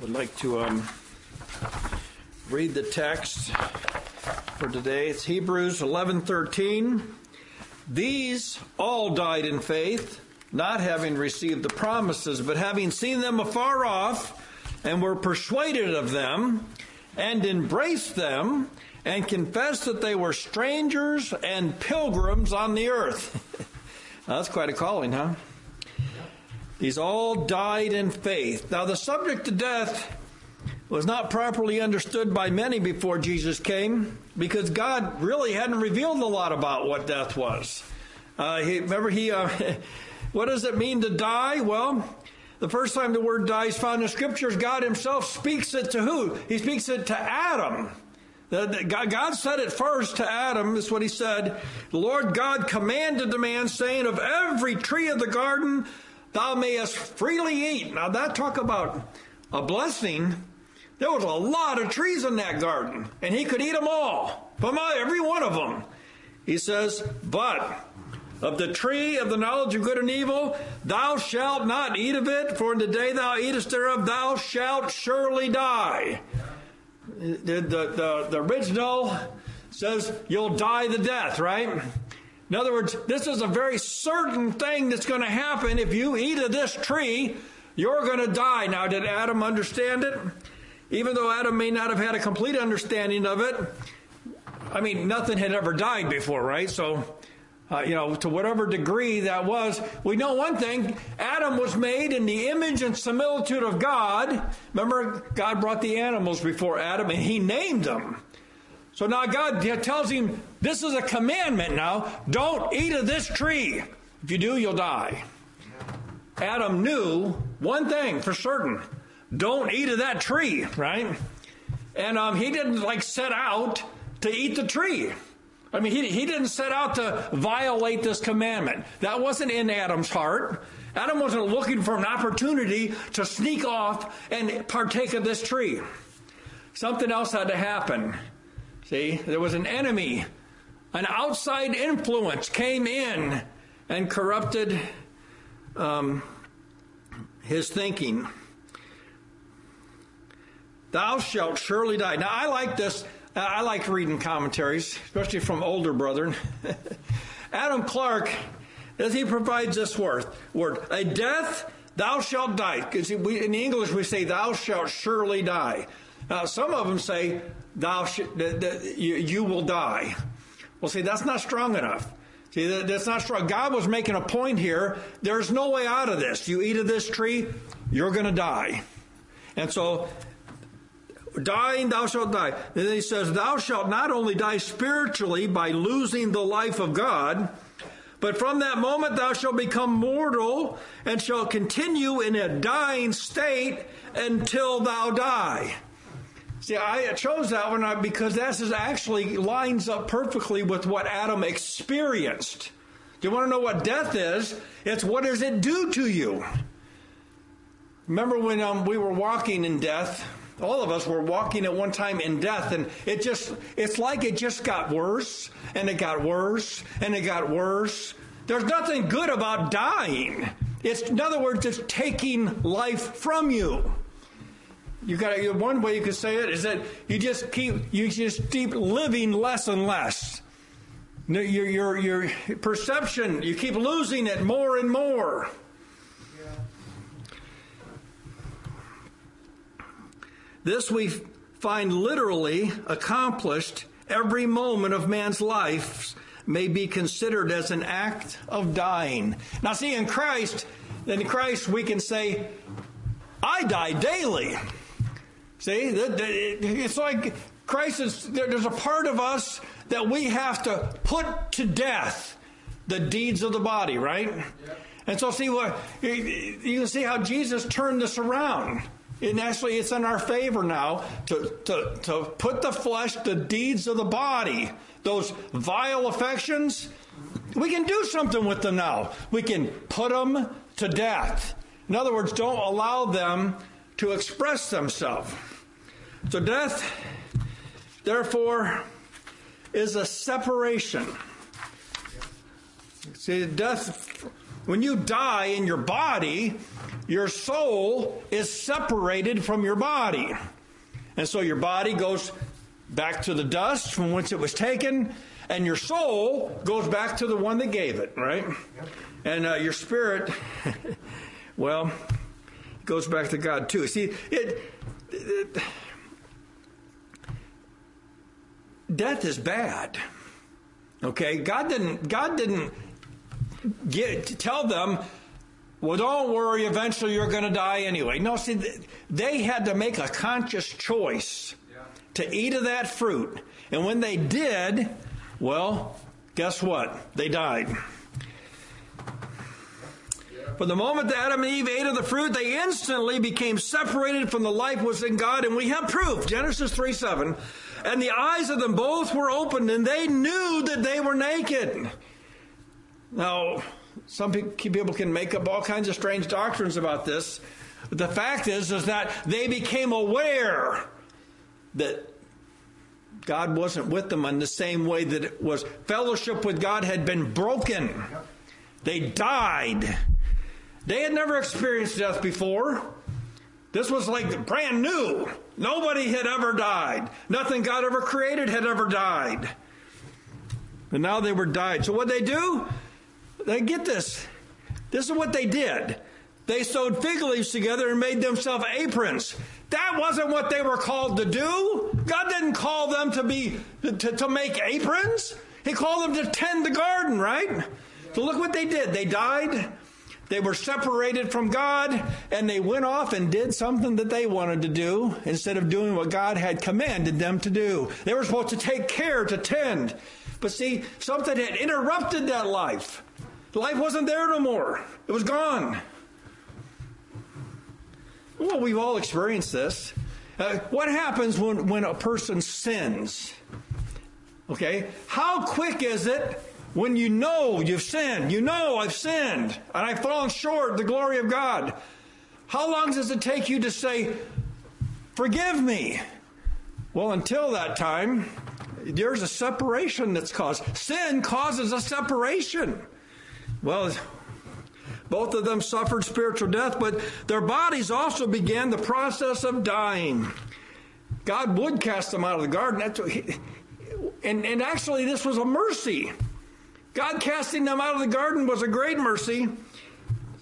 would like to um, read the text for today. It's Hebrews 11:13. These all died in faith, not having received the promises, but having seen them afar off, and were persuaded of them, and embraced them, and confessed that they were strangers and pilgrims on the earth. that's quite a calling, huh? These all died in faith. Now, the subject of death was not properly understood by many before Jesus came because God really hadn't revealed a lot about what death was. Uh, he, remember, he, uh, what does it mean to die? Well, the first time the word die is found in scriptures, God himself speaks it to who? He speaks it to Adam. God said it first to Adam. That's what he said. The Lord God commanded the man, saying, Of every tree of the garden thou mayest freely eat. Now that talk about a blessing. There was a lot of trees in that garden, and he could eat them all, from every one of them. He says, but of the tree of the knowledge of good and evil, thou shalt not eat of it, for in the day thou eatest thereof, thou shalt surely die. The, the, the, the original says you'll die the death, right? In other words, this is a very certain thing that's going to happen. If you eat of this tree, you're going to die. Now, did Adam understand it? Even though Adam may not have had a complete understanding of it, I mean, nothing had ever died before, right? So, uh, you know, to whatever degree that was, we know one thing Adam was made in the image and similitude of God. Remember, God brought the animals before Adam and he named them. So now God tells him, This is a commandment now. Don't eat of this tree. If you do, you'll die. Adam knew one thing for certain don't eat of that tree, right? And um, he didn't like set out to eat the tree. I mean, he, he didn't set out to violate this commandment. That wasn't in Adam's heart. Adam wasn't looking for an opportunity to sneak off and partake of this tree. Something else had to happen. See, there was an enemy, an outside influence came in and corrupted um, his thinking. Thou shalt surely die. Now, I like this. I like reading commentaries, especially from older brethren. Adam Clarke, as he provides this word, word a death thou shalt die. Because in English we say thou shalt surely die. Now, some of them say thou sh- that, that you, you, will die. Well, see, that's not strong enough. See, that, that's not strong. God was making a point here. There's no way out of this. You eat of this tree, you're going to die. And so, dying, thou shalt die. And then he says, Thou shalt not only die spiritually by losing the life of God, but from that moment thou shalt become mortal and shalt continue in a dying state until thou die. See, I chose that one because that is actually lines up perfectly with what Adam experienced. Do you want to know what death is? It's what does it do to you? Remember when um, we were walking in death? All of us were walking at one time in death, and it just, it's like it just got worse, and it got worse, and it got worse. There's nothing good about dying. It's, in other words, it's taking life from you. You got one way you could say it is that you just keep you just keep living less and less. Your your your perception you keep losing it more and more. This we find literally accomplished every moment of man's life may be considered as an act of dying. Now, see, in Christ, in Christ, we can say, I die daily. See, it's like Christ is, there's a part of us that we have to put to death the deeds of the body, right? And so, see what you can see how Jesus turned this around. And actually, it's in our favor now to, to, to put the flesh, the deeds of the body, those vile affections, we can do something with them now. We can put them to death. In other words, don't allow them to express themselves. So death, therefore, is a separation. See, death, when you die in your body, your soul is separated from your body. And so your body goes back to the dust from whence it was taken, and your soul goes back to the one that gave it, right? And uh, your spirit, well, goes back to God too. See, it, it death is bad. Okay, God didn't. God didn't get tell them. Well, don't worry. Eventually, you're going to die anyway. No, see, they had to make a conscious choice to eat of that fruit, and when they did, well, guess what? They died. From the moment that Adam and Eve ate of the fruit, they instantly became separated from the life was in God, and we have proof. Genesis 3 7. And the eyes of them both were opened, and they knew that they were naked. Now, some people can make up all kinds of strange doctrines about this. But the fact is, is that they became aware that God wasn't with them in the same way that it was fellowship with God had been broken. They died. They had never experienced death before. This was like brand new. Nobody had ever died. Nothing God ever created had ever died. And now they were died. So what they do? They get this. This is what they did. They sewed fig leaves together and made themselves aprons. That wasn't what they were called to do. God didn't call them to be to, to make aprons. He called them to tend the garden, right? So look what they did. They died they were separated from God and they went off and did something that they wanted to do instead of doing what God had commanded them to do. They were supposed to take care, to tend. But see, something had interrupted that life. Life wasn't there no more, it was gone. Well, we've all experienced this. Uh, what happens when, when a person sins? Okay, how quick is it when you know you've sinned, you know I've sinned and I've fallen short of the glory of God. How long does it take you to say, Forgive me? Well, until that time, there's a separation that's caused. Sin causes a separation. Well, both of them suffered spiritual death, but their bodies also began the process of dying. God would cast them out of the garden. He, and, and actually, this was a mercy. God casting them out of the garden was a great mercy.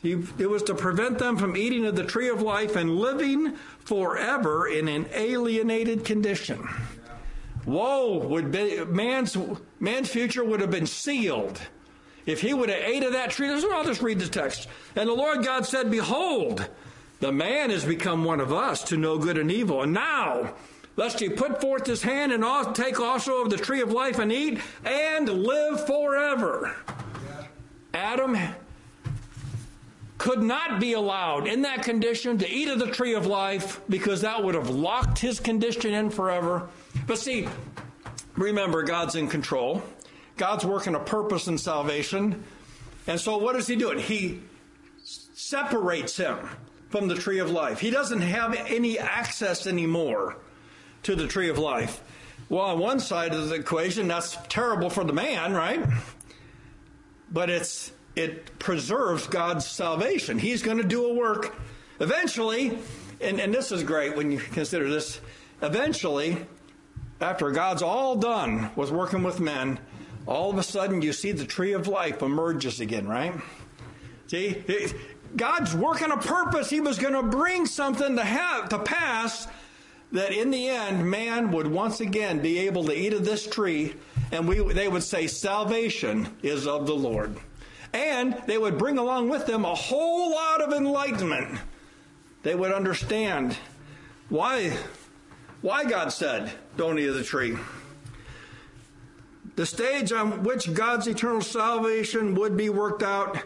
It was to prevent them from eating of the tree of life and living forever in an alienated condition. Woe would be man's man's future would have been sealed if he would have ate of that tree. I'll just read the text. And the Lord God said, Behold, the man has become one of us to know good and evil. And now lest he put forth his hand and take also of the tree of life and eat and live forever. Adam could not be allowed in that condition to eat of the tree of life because that would have locked his condition in forever. But see, remember, God's in control. God's working a purpose in salvation. And so what is he doing? He separates him from the tree of life. He doesn't have any access anymore to the tree of life. Well, on one side of the equation, that's terrible for the man, right? But it's it preserves God's salvation. He's going to do a work eventually, and, and this is great when you consider this. Eventually, after God's all done with working with men, all of a sudden you see the tree of life emerges again, right? See, God's working a purpose. He was going to bring something to have to pass that in the end, man would once again be able to eat of this tree, and we, they would say, Salvation is of the Lord. And they would bring along with them a whole lot of enlightenment. They would understand why, why God said, Don't eat of the tree. The stage on which God's eternal salvation would be worked out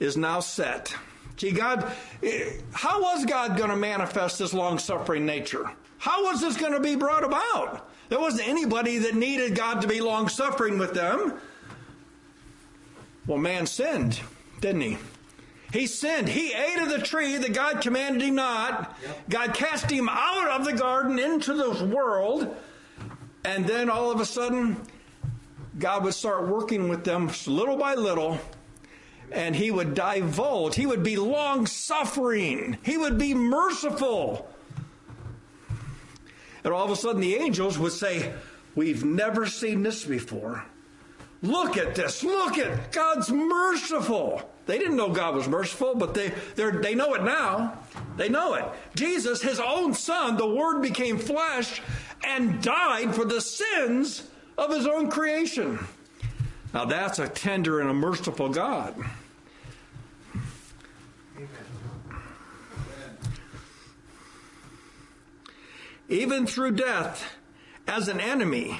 is now set. See, God, eh, how was God going to manifest his long suffering nature? How was this going to be brought about? There wasn't anybody that needed God to be long suffering with them. Well, man sinned, didn't he? He sinned. He ate of the tree that God commanded him not. Yep. God cast him out of the garden into this world. And then all of a sudden, God would start working with them little by little. and he would divulge. He would be long suffering. He would be merciful. And all of a sudden, the angels would say, We've never seen this before. Look at this. Look at God's merciful. They didn't know God was merciful, but they, they know it now. They know it. Jesus, his own son, the Word became flesh and died for the sins of his own creation. Now that's a tender and a merciful God. Even through death as an enemy.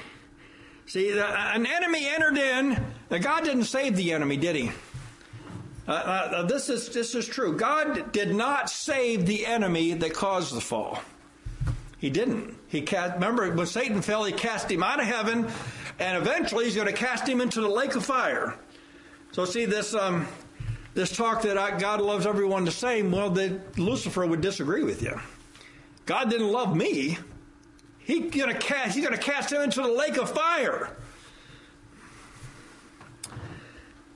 See, an enemy entered in. God didn't save the enemy, did he? Uh, uh, this is this is true. God did not save the enemy that caused the fall. He didn't. He cast, remember when Satan fell, he cast him out of heaven, and eventually he's going to cast him into the lake of fire. So see this um, this talk that I, God loves everyone the same. Well, that Lucifer would disagree with you. God didn't love me. He gonna cast, he's going to cast him into the lake of fire.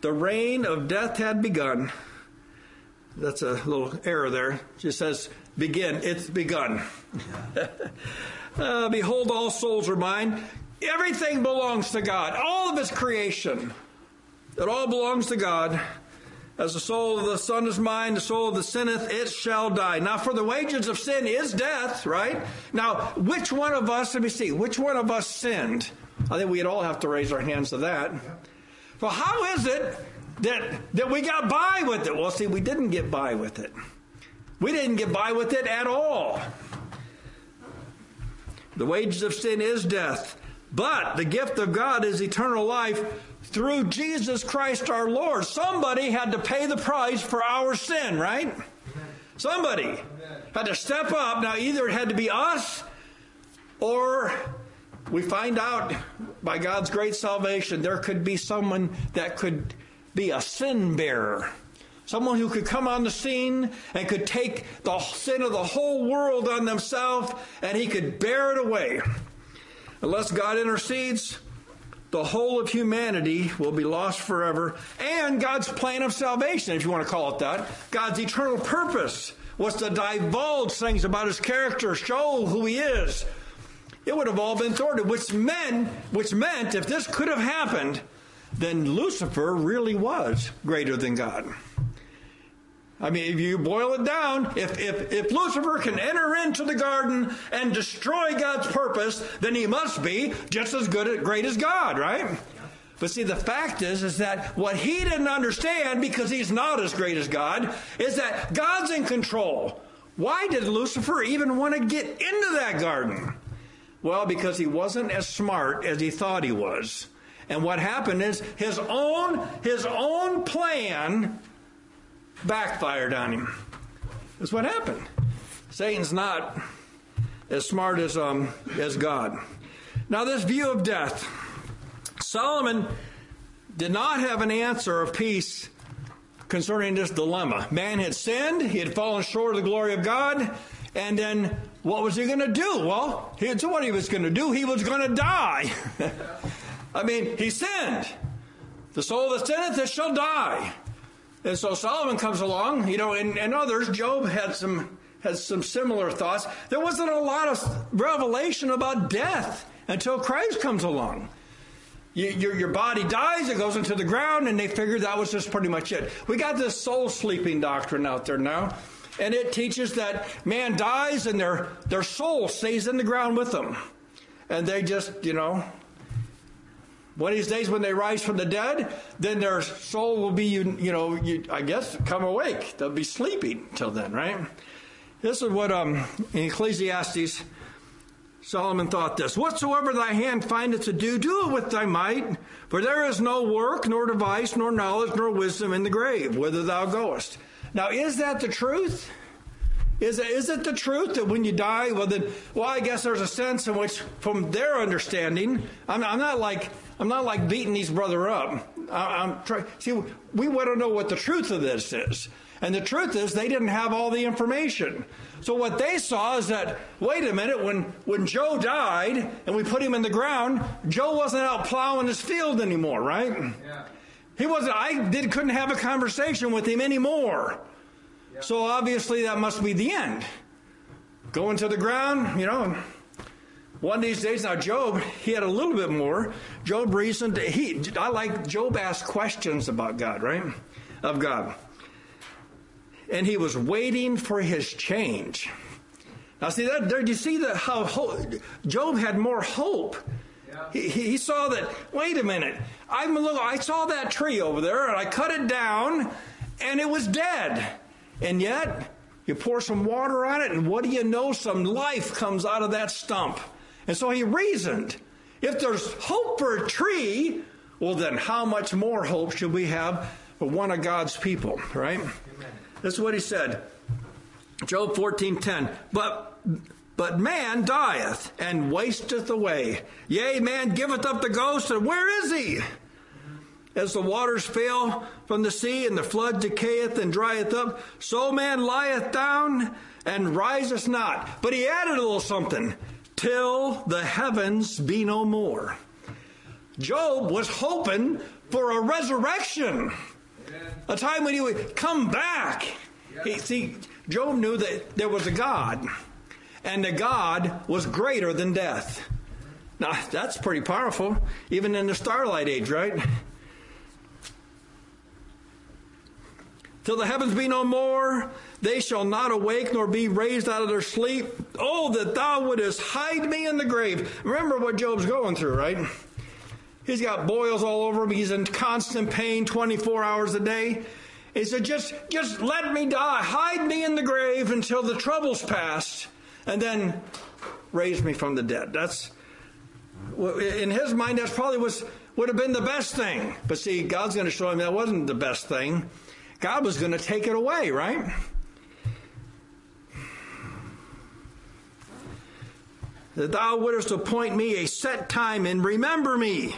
The reign of death had begun. That's a little error there. It just says begin. It's begun. uh, Behold, all souls are mine. Everything belongs to God. All of His creation. It all belongs to God. As the soul of the Son is mine, the soul of the sinneth, it shall die. Now, for the wages of sin is death, right? Now, which one of us, let me see, which one of us sinned? I think we'd all have to raise our hands to that. Well, how is it that, that we got by with it? Well, see, we didn't get by with it. We didn't get by with it at all. The wages of sin is death, but the gift of God is eternal life through Jesus Christ our Lord. Somebody had to pay the price for our sin, right? Somebody had to step up. Now, either it had to be us or we find out by God's great salvation there could be someone that could be a sin bearer. Someone who could come on the scene and could take the sin of the whole world on themselves and he could bear it away. Unless God intercedes, the whole of humanity will be lost forever. And God's plan of salvation, if you want to call it that, God's eternal purpose was to divulge things about his character, show who he is, it would have all been thwarted, which meant, which meant if this could have happened, then Lucifer really was greater than God. I mean, if you boil it down, if, if, if Lucifer can enter into the garden and destroy God's purpose, then he must be just as good at great as God, right? But see, the fact is, is that what he didn't understand, because he's not as great as God, is that God's in control. Why did Lucifer even want to get into that garden? Well, because he wasn't as smart as he thought he was. And what happened is his own his own plan backfired on him. That's what happened. Satan's not as smart as um, as God. Now, this view of death, Solomon did not have an answer of peace concerning this dilemma. Man had sinned; he had fallen short of the glory of God, and then what was he going to do? Well, here's what he was going to do. He was going to die. I mean, he sinned. The soul that sinneth, it shall die. And so Solomon comes along, you know, and, and others. Job had some has some similar thoughts. There wasn't a lot of revelation about death until Christ comes along. You, your, your body dies, it goes into the ground, and they figured that was just pretty much it. We got this soul sleeping doctrine out there now. And it teaches that man dies and their, their soul stays in the ground with them. And they just, you know, one of these days when they rise from the dead, then their soul will be, you, know, you, I guess, come awake. They'll be sleeping till then, right? This is what um, in Ecclesiastes, Solomon thought this Whatsoever thy hand findeth to do, do it with thy might, for there is no work, nor device, nor knowledge, nor wisdom in the grave, whither thou goest. Now, is that the truth? Is it, is it the truth that when you die, well, then, well, I guess there's a sense in which, from their understanding, I'm, I'm not like I'm not like beating these brother up. I, am trying. See, we want to know what the truth of this is, and the truth is they didn't have all the information. So what they saw is that wait a minute, when when Joe died and we put him in the ground, Joe wasn't out plowing his field anymore, right? Yeah. He wasn't, I did, couldn't have a conversation with him anymore. So obviously that must be the end. Going to the ground, you know. One of these days, now Job, he had a little bit more. Job reasoned, he, I like Job asked questions about God, right? Of God. And he was waiting for his change. Now, see that there. You see that how Job had more hope. Yeah. He, he saw that. Wait a minute. I'm a little. I saw that tree over there, and I cut it down, and it was dead. And yet, you pour some water on it, and what do you know? Some life comes out of that stump. And so he reasoned if there's hope for a tree, well, then how much more hope should we have for one of God's people, right? Amen. That's what he said. Job 14:10. But but man dieth and wasteth away. Yea, man giveth up the ghost, and where is he? As the waters fail from the sea, and the flood decayeth and drieth up, so man lieth down and riseth not. But he added a little something till the heavens be no more. Job was hoping for a resurrection, a time when he would come back. He, see, Job knew that there was a God, and the God was greater than death. Now, that's pretty powerful, even in the starlight age, right? Till the heavens be no more, they shall not awake nor be raised out of their sleep. Oh, that thou wouldest hide me in the grave. Remember what Job's going through, right? He's got boils all over him. He's in constant pain 24 hours a day. He said, just, just let me die. Hide me in the grave until the trouble's past, and then raise me from the dead. That's, in his mind, that's probably was, would have been the best thing. But see, God's going to show him that wasn't the best thing. God was going to take it away, right? That thou wouldest appoint me a set time and remember me.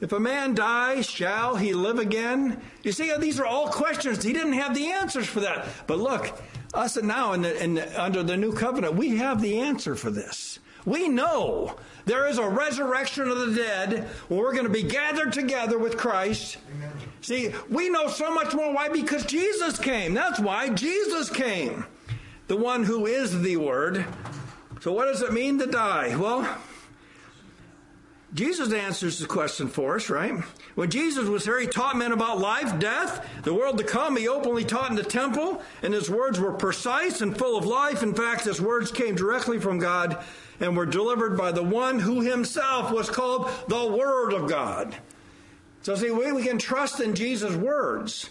If a man die, shall he live again? You see, these are all questions. He didn't have the answers for that. But look, us and now in the, in the, under the new covenant, we have the answer for this. We know there is a resurrection of the dead where we're going to be gathered together with Christ. Amen. See, we know so much more. Why? Because Jesus came. That's why Jesus came. The one who is the Word. So, what does it mean to die? Well, Jesus answers the question for us, right? When Jesus was here, he taught men about life, death, the world to come. He openly taught in the temple, and his words were precise and full of life. In fact, his words came directly from God and were delivered by the one who himself was called the Word of God. So, see, we, we can trust in Jesus' words.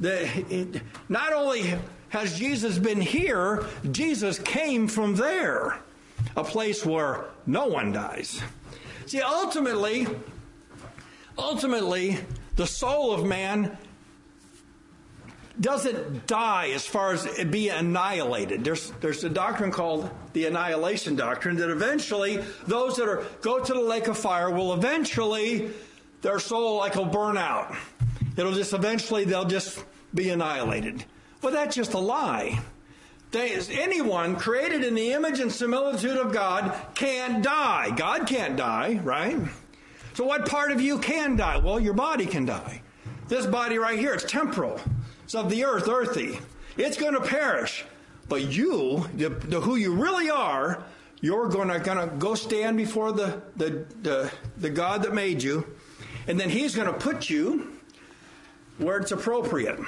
That it, not only has Jesus been here, Jesus came from there, a place where no one dies. See, ultimately, ultimately, the soul of man doesn't die as far as be annihilated. There's, there's a doctrine called the annihilation doctrine that eventually those that are go to the lake of fire will eventually their soul like will burn out. It'll just eventually they'll just be annihilated. Well, that's just a lie. They, anyone created in the image and similitude of God can't die. God can't die, right? So, what part of you can die? Well, your body can die. This body right here, it's temporal. Of the earth, earthy. It's going to perish. But you, the, the, who you really are, you're going to, going to go stand before the, the, the, the God that made you, and then He's going to put you where it's appropriate.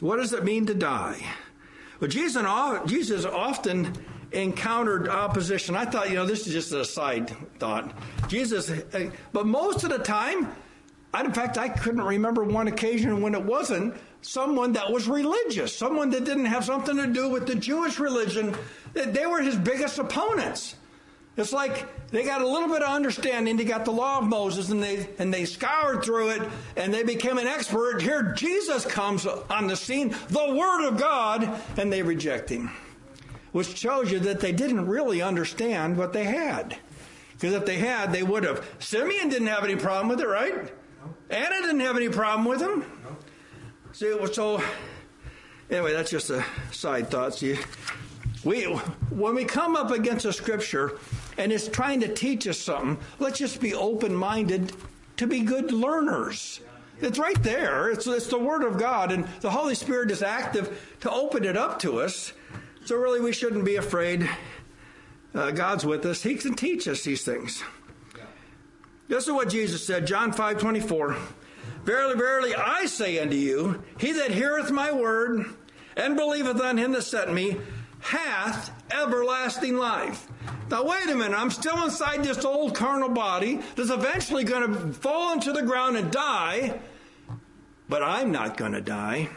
What does it mean to die? Well, Jesus, Jesus often encountered opposition. I thought, you know, this is just a side thought. Jesus, uh, but most of the time, I, in fact, I couldn't remember one occasion when it wasn't someone that was religious, someone that didn't have something to do with the Jewish religion. that They were his biggest opponents. It's like they got a little bit of understanding. They got the law of Moses and they, and they scoured through it and they became an expert. Here Jesus comes on the scene, the Word of God, and they reject him. Which shows you that they didn't really understand what they had. Because if they had, they would have. Simeon didn't have any problem with it, right? Anna didn't have any problem with him. See, so. Anyway, that's just a side thought. See, we when we come up against a scripture and it's trying to teach us something, let's just be open-minded to be good learners. It's right there. It's, it's the Word of God, and the Holy Spirit is active to open it up to us. So, really, we shouldn't be afraid. Uh, God's with us. He can teach us these things. This is what Jesus said, John 5 24. Verily, verily, I say unto you, he that heareth my word and believeth on him that sent me hath everlasting life. Now, wait a minute. I'm still inside this old carnal body that's eventually going to fall into the ground and die, but I'm not going to die.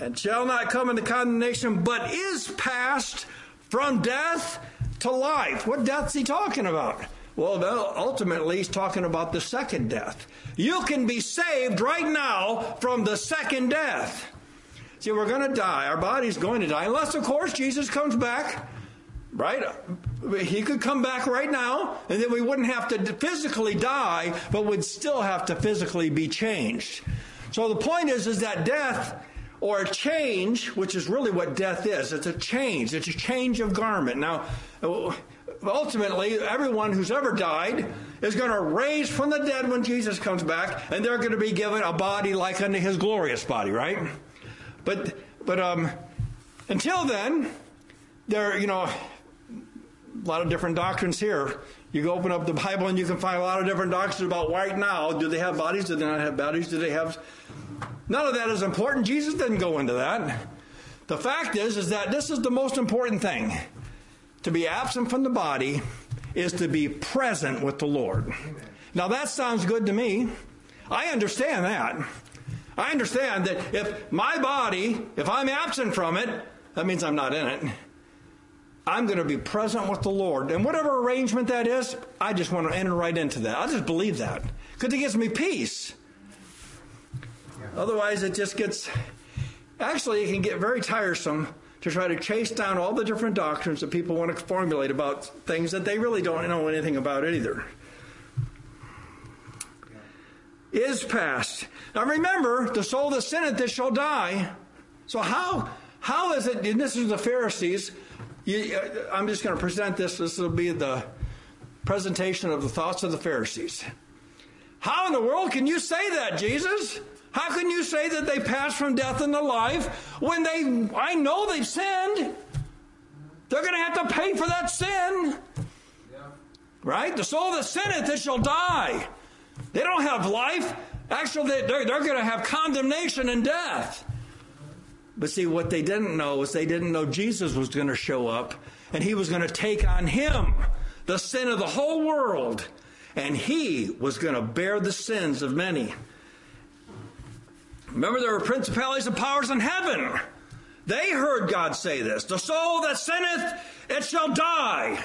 And shall not come into condemnation, but is passed from death to life. What death's he talking about? Well, ultimately, he's talking about the second death. You can be saved right now from the second death. See, we're going to die. Our body's going to die. Unless, of course, Jesus comes back, right? He could come back right now, and then we wouldn't have to physically die, but would still have to physically be changed. So the point is, is that death or a change, which is really what death is, it's a change. It's a change of garment. Now, ultimately, everyone who's ever died is going to raise from the dead when Jesus comes back, and they're going to be given a body like unto his glorious body, right? But but um, until then, there you know a lot of different doctrines here. You can open up the Bible and you can find a lot of different doctrines about right now. Do they have bodies? Do they not have bodies? Do they have? None of that is important. Jesus didn't go into that. The fact is, is that this is the most important thing. To be absent from the body is to be present with the Lord. Amen. Now that sounds good to me. I understand that. I understand that if my body, if I'm absent from it, that means I'm not in it. I'm going to be present with the Lord. And whatever arrangement that is, I just want to enter right into that. I just believe that because it gives me peace. Otherwise, it just gets, actually, it can get very tiresome to try to chase down all the different doctrines that people want to formulate about things that they really don't know anything about either. Is past. Now remember, the soul that sinneth, this shall die. So how how is it? And this is the Pharisees. You, uh, I'm just going to present this. This will be the presentation of the thoughts of the Pharisees. How in the world can you say that, Jesus? How can you say that they passed from death into life when they? I know they've sinned. They're going to have to pay for that sin. Yeah. Right? The soul that sinneth, it shall die. They don't have life. Actually, they're, they're going to have condemnation and death. But see, what they didn't know is they didn't know Jesus was going to show up and he was going to take on him the sin of the whole world and he was going to bear the sins of many. Remember, there were principalities and powers in heaven. They heard God say this The soul that sinneth, it shall die.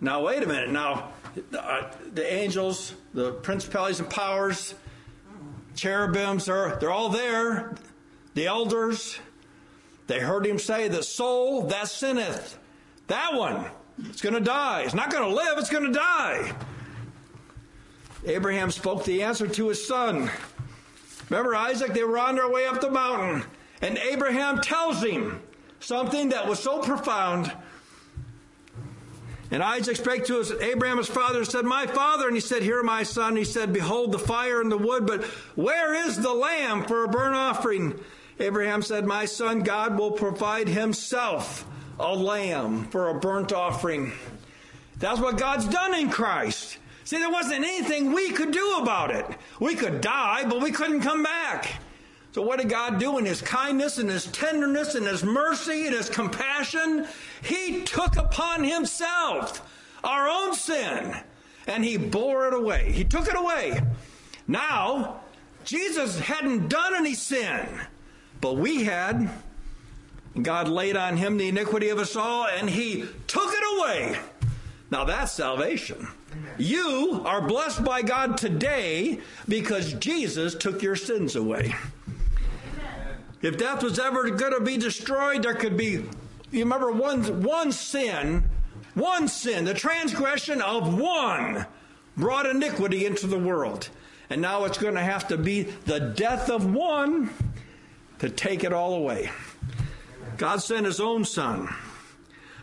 Now, wait a minute. Now, uh, the angels, the principalities and powers, cherubims are they're all there. The elders, they heard him say, The soul that sinneth, that one, it's going to die. It's not going to live, it's going to die. Abraham spoke the answer to his son. Remember Isaac? They were on their way up the mountain, and Abraham tells him something that was so profound. And Isaac spake to his, Abraham, his father, and said, My father. And he said, Here, my son. He said, Behold the fire and the wood, but where is the lamb for a burnt offering? Abraham said, My son, God will provide himself a lamb for a burnt offering. That's what God's done in Christ. See, there wasn't anything we could do about it. We could die, but we couldn't come back. So, what did God do in His kindness and His tenderness and His mercy and His compassion? He took upon Himself our own sin and He bore it away. He took it away. Now, Jesus hadn't done any sin, but we had. God laid on Him the iniquity of us all and He took it away. Now, that's salvation. You are blessed by God today because Jesus took your sins away. If death was ever going to be destroyed, there could be, you remember, one, one sin, one sin, the transgression of one brought iniquity into the world. And now it's going to have to be the death of one to take it all away. God sent his own son.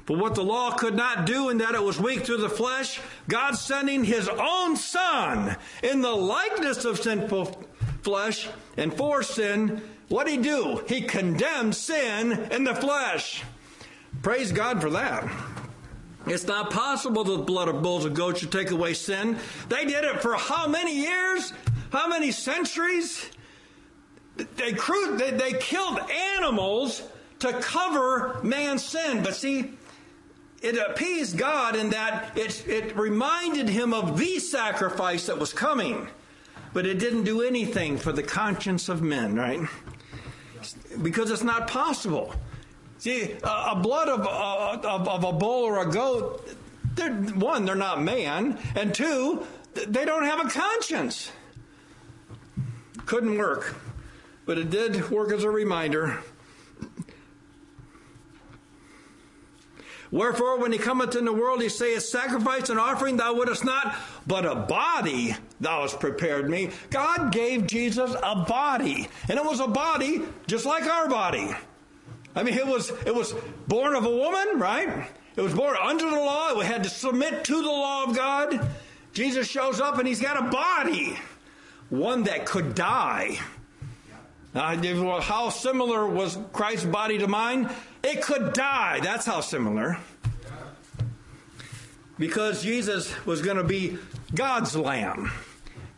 For what the law could not do in that it was weak through the flesh, God sending his own Son in the likeness of sinful flesh and for sin, what did he do? He condemned sin in the flesh. Praise God for that. It's not possible that the blood of bulls and goats should take away sin. They did it for how many years? How many centuries? They, crude, they, they killed animals to cover man's sin. But see, it appeased God in that it, it reminded him of the sacrifice that was coming, but it didn't do anything for the conscience of men, right? Because it's not possible. See, a blood of, of, of a bull or a goat, they're, one, they're not man, and two, they don't have a conscience. Couldn't work. But it did work as a reminder Wherefore, when he cometh in the world, he saith, Sacrifice and offering thou wouldest not, but a body thou hast prepared me. God gave Jesus a body, and it was a body just like our body. I mean, it was it was born of a woman, right? It was born under the law. It had to submit to the law of God. Jesus shows up, and he's got a body, one that could die. Uh, how similar was Christ's body to mine? It could die. That's how similar. Because Jesus was going to be God's lamb.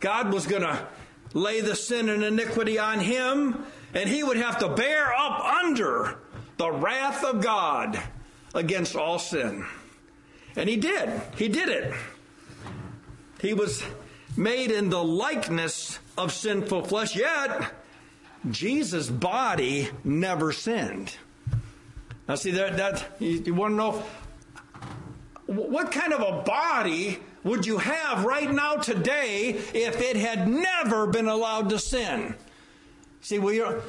God was going to lay the sin and iniquity on him, and he would have to bear up under the wrath of God against all sin. And he did. He did it. He was made in the likeness of sinful flesh, yet Jesus' body never sinned. Now, see that that you, you want to know what kind of a body would you have right now today if it had never been allowed to sin? See, we are.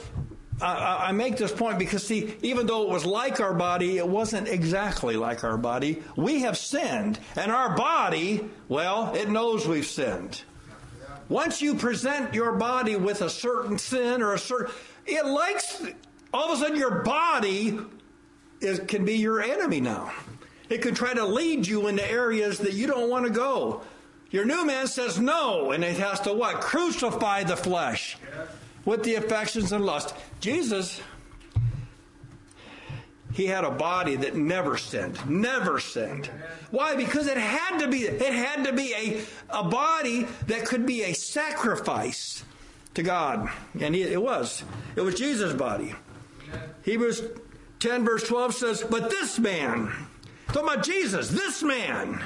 I, I make this point because, see, even though it was like our body, it wasn't exactly like our body. We have sinned, and our body, well, it knows we've sinned. Once you present your body with a certain sin or a certain, it likes, all of a sudden your body is, can be your enemy now. It can try to lead you into areas that you don't want to go. Your new man says no, and it has to what? Crucify the flesh with the affections and lust. Jesus he had a body that never sinned, never sinned. Why? Because it had to be, it had to be a, a body that could be a sacrifice to God. And it was. It was Jesus' body. Hebrews 10 verse 12 says, But this man, talking about Jesus, this man,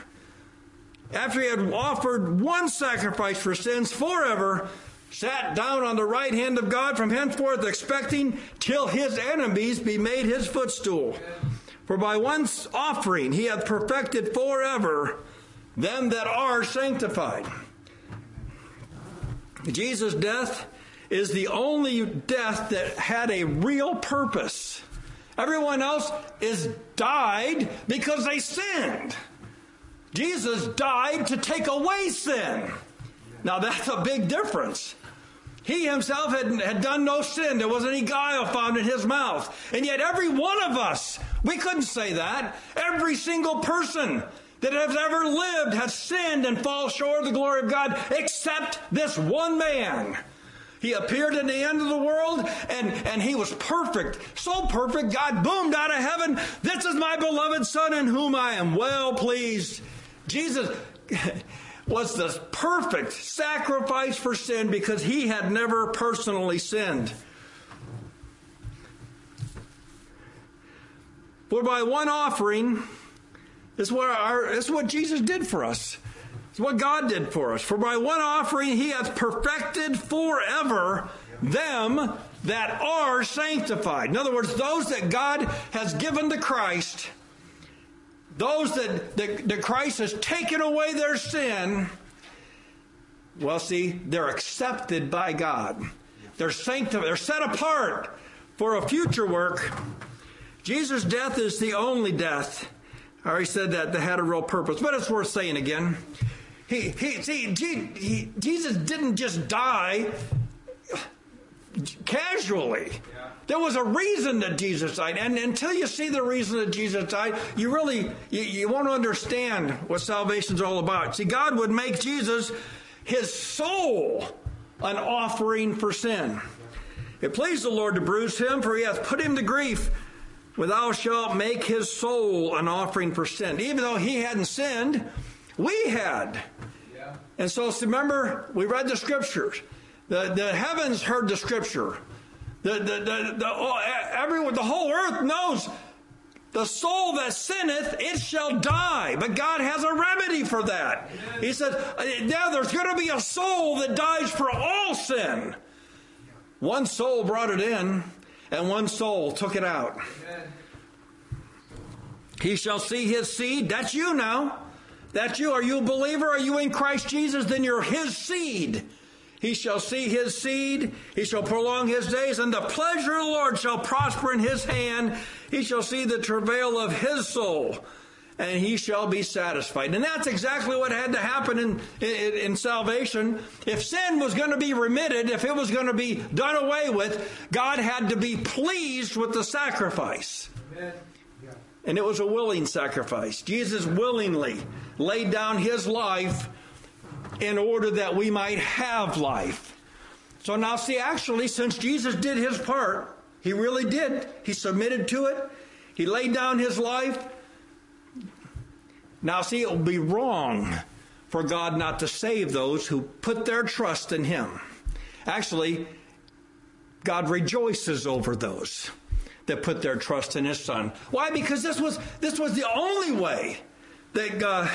after he had offered one sacrifice for sins forever, sat down on the right hand of God from henceforth, expecting till his enemies be made his footstool. For by one offering he hath perfected forever them that are sanctified. Jesus' death is the only death that had a real purpose. Everyone else is died because they sinned. Jesus died to take away sin. Now that's a big difference. He himself had, had done no sin. There wasn't any guile found in his mouth. And yet, every one of us, we couldn't say that. Every single person that has ever lived has sinned and falls short of the glory of God, except this one man. He appeared in the end of the world and, and he was perfect. So perfect, God boomed out of heaven. This is my beloved Son in whom I am well pleased. Jesus was the perfect sacrifice for sin because he had never personally sinned. For by one offering, is what, our, is what Jesus did for us. It's what God did for us. For by one offering he hath perfected forever them that are sanctified. In other words, those that God has given to Christ those that, that, that Christ has taken away their sin, well, see, they're accepted by God. They're sanctified, they're set apart for a future work. Jesus' death is the only death. I already said that that had a real purpose, but it's worth saying again. He, he, see, he, Jesus didn't just die casually. There was a reason that Jesus died. And until you see the reason that Jesus died, you really you, you won't understand what salvation's all about. See, God would make Jesus his soul an offering for sin. It pleased the Lord to bruise him, for he hath put him to grief. But thou shalt make his soul an offering for sin. Even though he hadn't sinned, we had. And so remember, we read the scriptures. The, the heavens heard the scripture. The, the, the, the, oh, everyone, the whole earth knows the soul that sinneth, it shall die. But God has a remedy for that. He says, uh, now there's going to be a soul that dies for all sin. One soul brought it in, and one soul took it out. He shall see his seed. That's you now. That's you. Are you a believer? Are you in Christ Jesus? Then you're his seed. He shall see his seed, he shall prolong his days, and the pleasure of the Lord shall prosper in his hand. He shall see the travail of his soul, and he shall be satisfied. And that's exactly what had to happen in, in, in salvation. If sin was going to be remitted, if it was going to be done away with, God had to be pleased with the sacrifice. Amen. And it was a willing sacrifice. Jesus willingly laid down his life in order that we might have life. So now, see, actually, since Jesus did his part, he really did. He submitted to it, he laid down his life. Now, see, it will be wrong for God not to save those who put their trust in him. Actually, God rejoices over those that put their trust in his son. Why? Because this was this was the only way that God,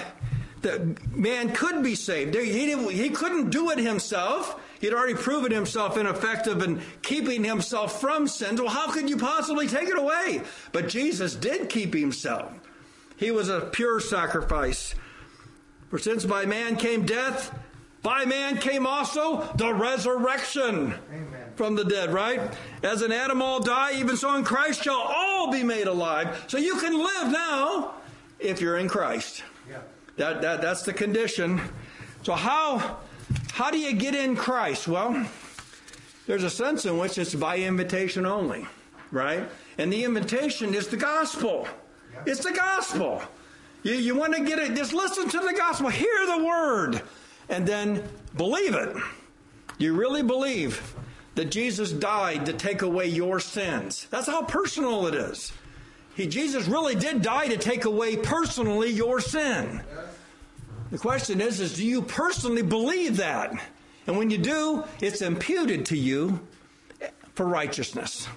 that man could be saved. He, he couldn't do it himself. He'd already proven himself ineffective in keeping himself from sin. Well, how could you possibly take it away? But Jesus did keep himself. He was a pure sacrifice. For since by man came death, by man came also the resurrection Amen. From the dead, right? As in Adam all die, even so in Christ shall all be made alive. So you can live now if you're in Christ. Yeah. That, that, that's the condition. So how, how do you get in Christ? Well, there's a sense in which it's by invitation only, right? And the invitation is the gospel. It's the gospel. You, you want to get it, just listen to the gospel, hear the word, and then believe it. You really believe that Jesus died to take away your sins. That's how personal it is. He, Jesus really did die to take away personally your sin. The question is, is do you personally believe that? And when you do, it's imputed to you for righteousness.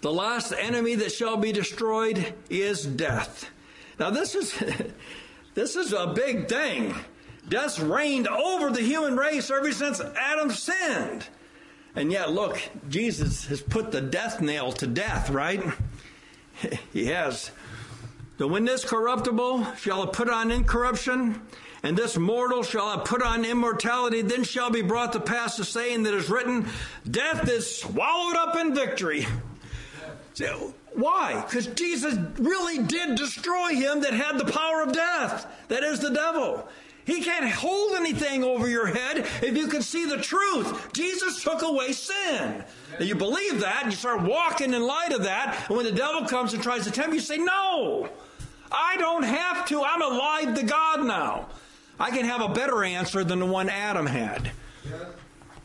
The last enemy that shall be destroyed is death. Now this is this is a big thing. Death's reigned over the human race ever since Adam sinned. And yet, look, Jesus has put the death nail to death, right? he has. The when this corruptible shall have put on incorruption, and this mortal shall have put on immortality, then shall be brought to pass the saying that is written, Death is swallowed up in victory. So, why? Because Jesus really did destroy him that had the power of death. That is the devil. He can't hold anything over your head if you can see the truth. Jesus took away sin. And you believe that, and you start walking in light of that, and when the devil comes and tries to tempt you, you say, No, I don't have to. I'm alive to God now. I can have a better answer than the one Adam had.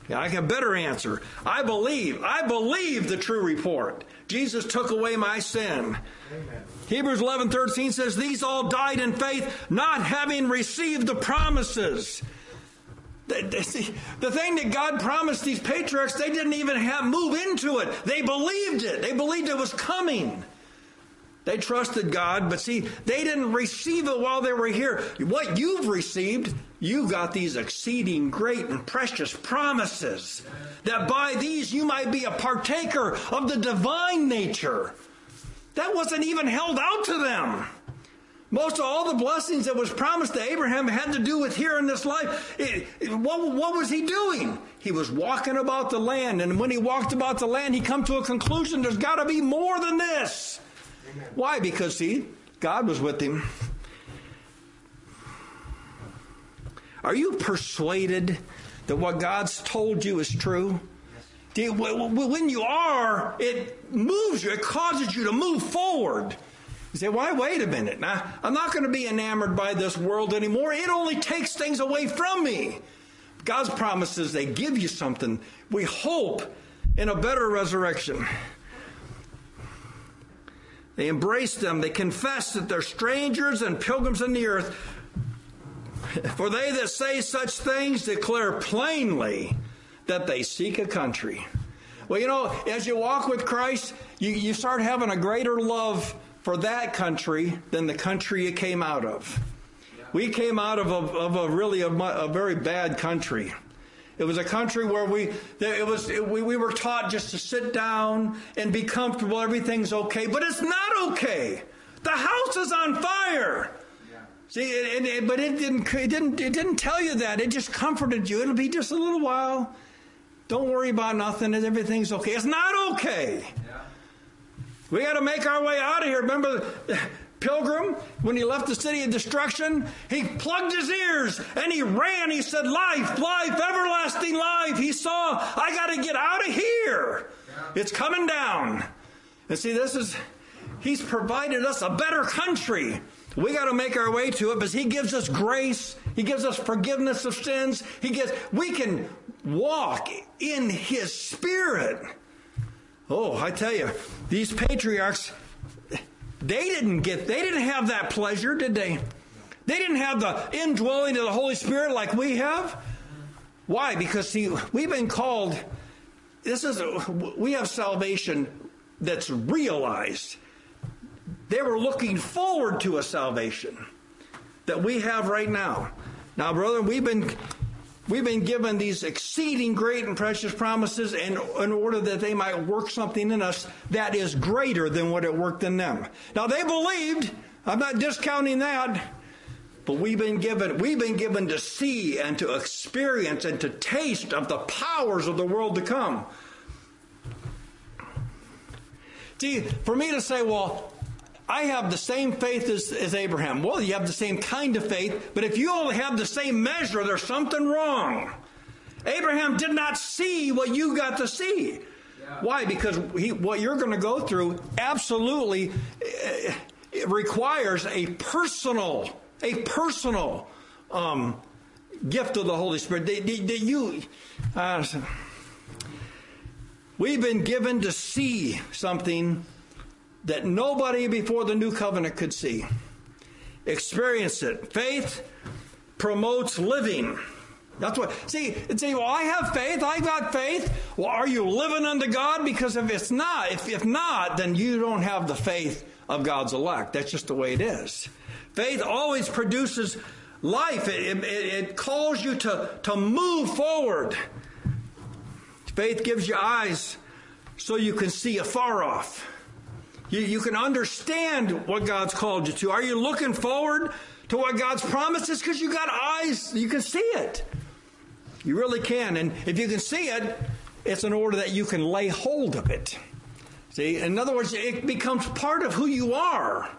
Yeah, I can have a better answer. I believe. I believe the true report. Jesus took away my sin. Amen. Hebrews 11 13 says, These all died in faith, not having received the promises. The, the, the thing that God promised these patriarchs, they didn't even have move into it. They believed it. They believed it was coming. They trusted God, but see, they didn't receive it while they were here. What you've received, you got these exceeding great and precious promises that by these you might be a partaker of the divine nature. That wasn't even held out to them. Most of all the blessings that was promised to Abraham had to do with here in this life. It, it, what, what, was he doing? He was walking about the land, and when he walked about the land, he come to a conclusion: there's got to be more than this. Amen. Why? Because see, God was with him. Are you persuaded that what God's told you is true? When you are, it moves you, it causes you to move forward. You say, why, wait a minute. Now, I'm not going to be enamored by this world anymore. It only takes things away from me. God's promises, they give you something. We hope in a better resurrection. They embrace them. They confess that they're strangers and pilgrims in the earth. For they that say such things declare plainly that they seek a country. Well, you know, as you walk with Christ, you, you start having a greater love for that country than the country you came out of. We came out of a, of a really a, a very bad country. It was a country where we it was it, we, we were taught just to sit down and be comfortable. Everything's okay, but it's not okay. The house is on fire. Yeah. See, it, it, but it didn't it didn't it didn't tell you that. It just comforted you. It'll be just a little while. Don't worry about nothing. Everything's okay. It's not okay. Yeah. We got to make our way out of here. Remember pilgrim, when he left the city of destruction, he plugged his ears and he ran. He said, Life, life, everlasting life. He saw, I got to get out of here. It's coming down. And see, this is, he's provided us a better country. We got to make our way to it because he gives us grace. He gives us forgiveness of sins. He gives, we can walk in his spirit. Oh, I tell you, these patriarchs, they didn't get, they didn't have that pleasure, did they? They didn't have the indwelling of the Holy Spirit like we have. Why? Because see, we've been called. This is we have salvation that's realized. They were looking forward to a salvation that we have right now. Now, brother, we've been We've been given these exceeding great and precious promises in, in order that they might work something in us that is greater than what it worked in them. Now they believed, I'm not discounting that, but we've been given we've been given to see and to experience and to taste of the powers of the world to come. See, for me to say, well, I have the same faith as, as Abraham. Well, you have the same kind of faith, but if you only have the same measure, there's something wrong. Abraham did not see what you got to see. Why? Because he, what you're going to go through absolutely uh, requires a personal, a personal um, gift of the Holy Spirit. That you, uh, we've been given to see something that nobody before the new covenant could see. Experience it. Faith promotes living. That's what. See, see. well, I have faith. I got faith. Well, are you living unto God? Because if it's not, if, if not, then you don't have the faith of God's elect. That's just the way it is. Faith always produces life. It, it, it calls you to, to move forward. Faith gives you eyes so you can see afar off. You, you can understand what God's called you to. Are you looking forward to what God's promises? Because you got eyes, you can see it. You really can. And if you can see it, it's in order that you can lay hold of it. See, in other words, it becomes part of who you are.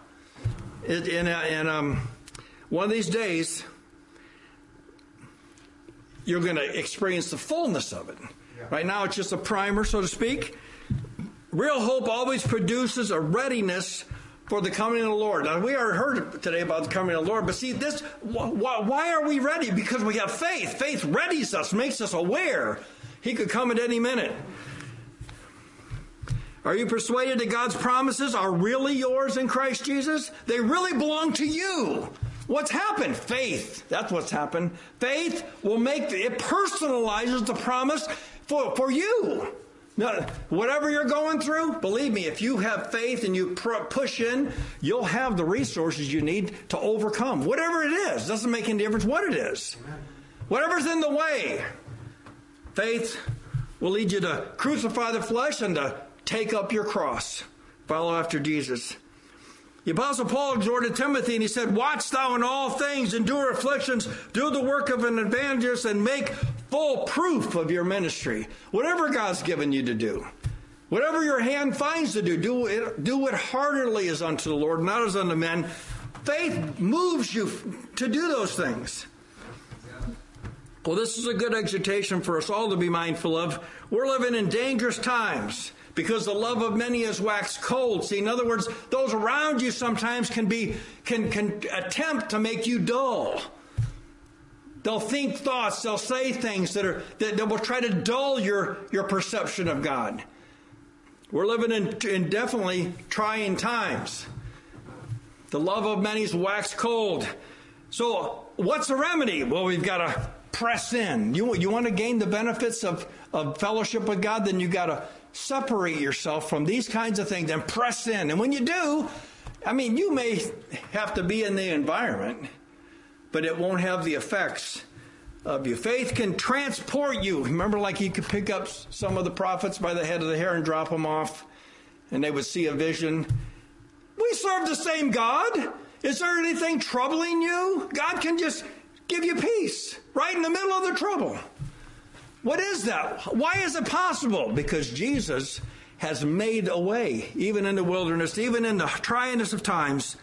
It, in, in um, one of these days, you're going to experience the fullness of it. Yeah. Right now, it's just a primer, so to speak. Real hope always produces a readiness for the coming of the Lord. Now, we already heard today about the coming of the Lord, but see, this, why, why are we ready? Because we have faith. Faith readies us, makes us aware He could come at any minute. Are you persuaded that God's promises are really yours in Christ Jesus? They really belong to you. What's happened? Faith. That's what's happened. Faith will make, it personalizes the promise for, for you. No, whatever you're going through, believe me, if you have faith and you pr- push in, you'll have the resources you need to overcome. Whatever it is, doesn't make any difference what it is. Whatever's in the way, faith will lead you to crucify the flesh and to take up your cross. Follow after Jesus. The Apostle Paul exhorted Timothy and he said, Watch thou in all things, endure afflictions, do the work of an evangelist, and make full proof of your ministry. Whatever God's given you to do. Whatever your hand finds to do, do it, do it heartily as unto the Lord, not as unto men. Faith moves you to do those things. Well, this is a good exhortation for us all to be mindful of. We're living in dangerous times because the love of many has waxed cold. See, in other words, those around you sometimes can be can can attempt to make you dull. They'll think thoughts, they'll say things that are that, that will try to dull your, your perception of God. We're living in, in definitely trying times. The love of many is waxed cold. So, what's the remedy? Well, we've got to press in. You, you want to gain the benefits of, of fellowship with God, then you've got to separate yourself from these kinds of things and press in. And when you do, I mean, you may have to be in the environment, but it won't have the effects of you. Faith can transport you. Remember, like you could pick up some of the prophets by the head of the hair and drop them off, and they would see a vision. We serve the same God. Is there anything troubling you? God can just give you peace right in the middle of the trouble. What is that? Why is it possible? Because Jesus has made a way, even in the wilderness, even in the tryingest of times.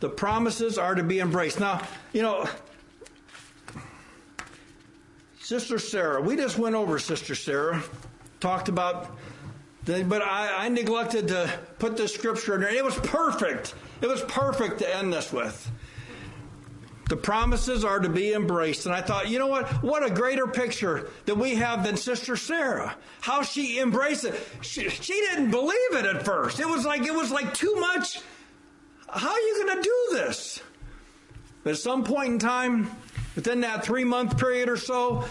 The promises are to be embraced. Now, you know, Sister Sarah, we just went over Sister Sarah, talked about, the, but I, I neglected to put this scripture in there. It was perfect. It was perfect to end this with. The promises are to be embraced. And I thought, you know what? What a greater picture that we have than Sister Sarah. How she embraced it. She, she didn't believe it at first. It was like it was like too much. How are you going to do this? But at some point in time, within that three month period or so,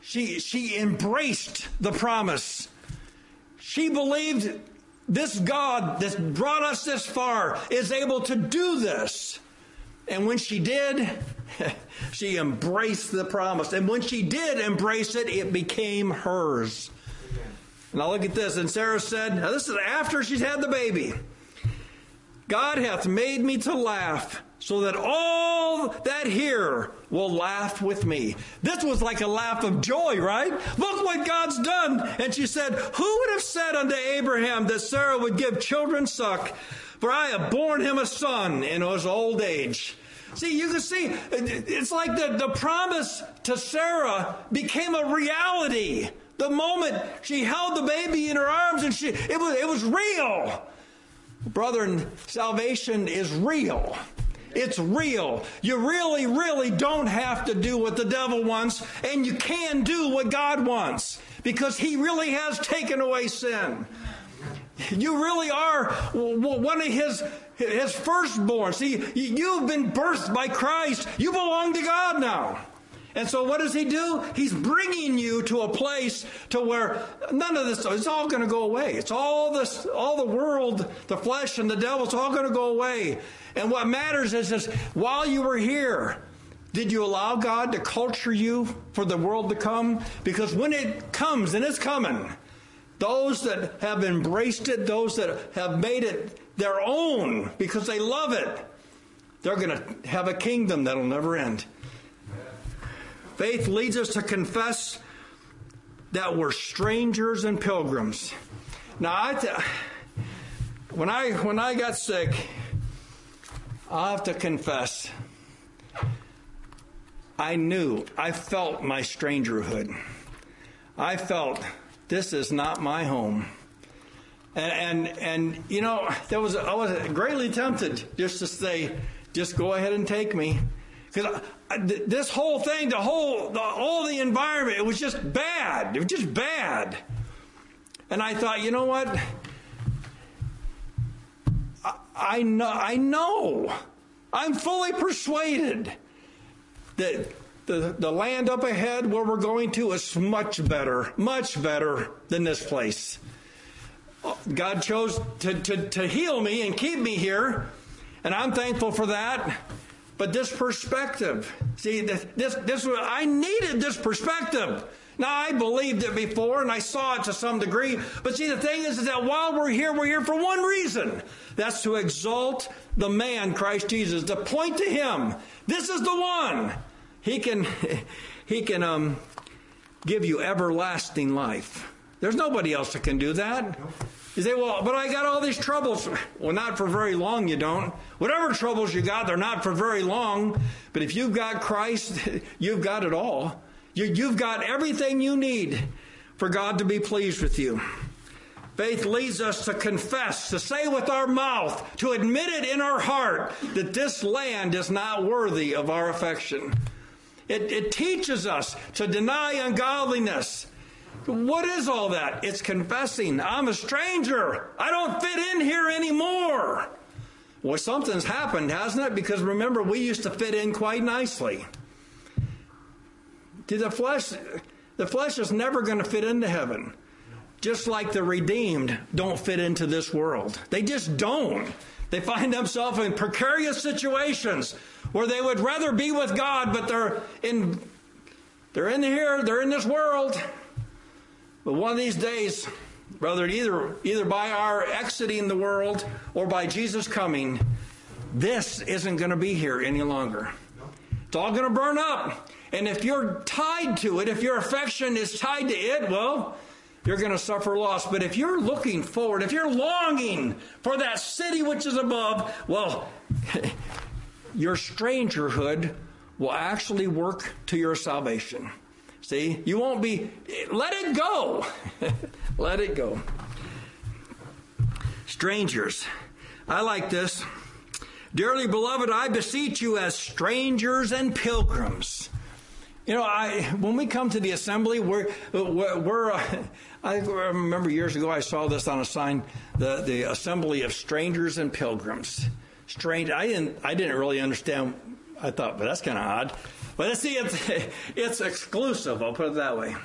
she she embraced the promise. She believed this God that brought us this far is able to do this. And when she did, she embraced the promise. And when she did embrace it, it became hers. Now look at this. And Sarah said, now this is after she's had the baby. God hath made me to laugh, so that all that hear will laugh with me. This was like a laugh of joy, right? Look what God's done. And she said, Who would have said unto Abraham that Sarah would give children suck? For I have borne him a son in his old age. See, you can see, it's like the, the promise to Sarah became a reality. The moment she held the baby in her arms and she, it was, it was real. Brethren, salvation is real. It's real. You really, really don't have to do what the devil wants, and you can do what God wants because he really has taken away sin. You really are one of his, his firstborn. See, you've been birthed by Christ. You belong to God now. And so what does he do? He's bringing you to a place to where none of this, it's all going to go away. It's all this, all the world, the flesh and the devil, it's all going to go away. And what matters is this, while you were here, did you allow God to culture you for the world to come? Because when it comes, and it's coming, those that have embraced it, those that have made it their own because they love it, they're going to have a kingdom that'll never end. Faith leads us to confess that we're strangers and pilgrims. Now, I th- when I when I got sick, I have to confess, I knew, I felt my strangerhood. I felt this is not my home. And, and, and you know, there was, I was greatly tempted just to say, just go ahead and take me. Because this whole thing, the whole, the, all the environment, it was just bad. It was just bad. And I thought, you know what? I, I know, I know. I'm fully persuaded that the, the land up ahead where we're going to is much better, much better than this place. God chose to, to, to heal me and keep me here, and I'm thankful for that. But this perspective, see, this, this, this I needed this perspective. Now, I believed it before and I saw it to some degree. But see, the thing is, is that while we're here, we're here for one reason. That's to exalt the man, Christ Jesus, to point to him. This is the one. He can, he can um, give you everlasting life. There's nobody else that can do that. You say, well, but I got all these troubles. Well, not for very long, you don't. Whatever troubles you got, they're not for very long. But if you've got Christ, you've got it all. You, have got everything you need for God to be pleased with you. Faith leads us to confess, to say with our mouth, to admit it in our heart that this land is not worthy of our affection. It, it teaches us to deny ungodliness. What is all that? It's confessing, I'm a stranger. I don't fit in here anymore. Well, something's happened, hasn't it? Because remember, we used to fit in quite nicely. The flesh, the flesh is never going to fit into heaven. Just like the redeemed don't fit into this world. They just don't. They find themselves in precarious situations where they would rather be with God, but they're in they're in here, they're in this world. But one of these days, brother, either either by our exiting the world or by Jesus coming, this isn't going to be here any longer. It's all going to burn up. And if you're tied to it, if your affection is tied to it, well, you're going to suffer loss. But if you're looking forward, if you're longing for that city which is above, well, your strangerhood will actually work to your salvation. See, you won't be, let it go. let it go. Strangers. I like this. Dearly beloved, I beseech you as strangers and pilgrims. You know, I when we come to the assembly, we're, we're, uh, I remember years ago I saw this on a sign, the, the assembly of strangers and pilgrims. Strange. I didn't. I didn't really understand. I thought, but that's kind of odd. But see, it's it's exclusive. I'll put it that way.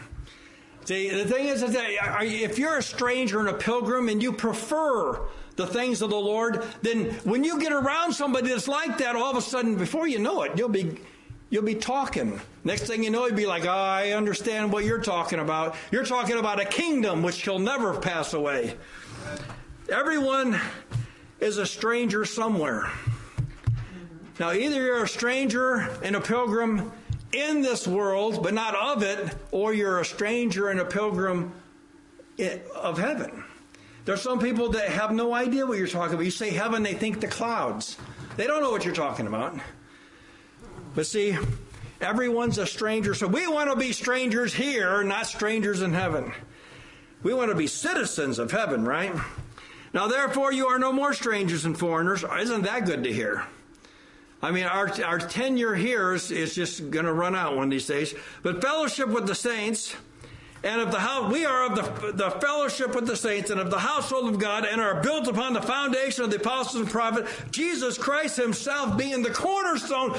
See, the thing is, is that if you're a stranger and a pilgrim and you prefer the things of the Lord, then when you get around somebody that's like that, all of a sudden, before you know it, you'll be you'll be talking. Next thing you know, you'll be like, oh, I understand what you're talking about. You're talking about a kingdom which shall never pass away. Everyone is a stranger somewhere. Now, either you're a stranger and a pilgrim in this world, but not of it, or you're a stranger and a pilgrim of heaven. There's some people that have no idea what you're talking about. You say heaven, they think the clouds. They don't know what you're talking about. But see, everyone's a stranger, so we want to be strangers here, not strangers in heaven. We want to be citizens of heaven, right? Now, therefore, you are no more strangers and foreigners. Isn't that good to hear? I mean, our, our tenure here is, is just going to run out one of these days. But fellowship with the saints, and of the house, we are of the, the fellowship with the saints and of the household of God, and are built upon the foundation of the apostles and prophets, Jesus Christ Himself being the cornerstone.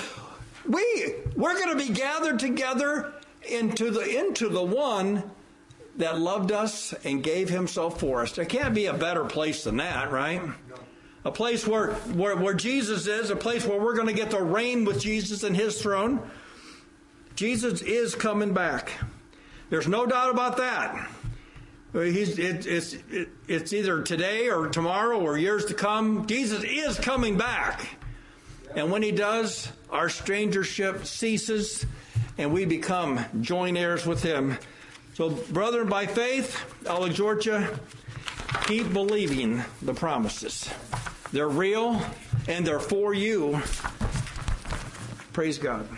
We we're going to be gathered together into the into the one that loved us and gave himself for us. There can't be a better place than that, right? A place where, where, where Jesus is, a place where we're going to get to reign with Jesus and his throne. Jesus is coming back. There's no doubt about that. He's, it, it's, it, it's either today or tomorrow or years to come. Jesus is coming back. And when he does, our strangership ceases and we become joint heirs with him. So, brethren, by faith, I'll exhort you keep believing the promises. They're real and they're for you. Praise God.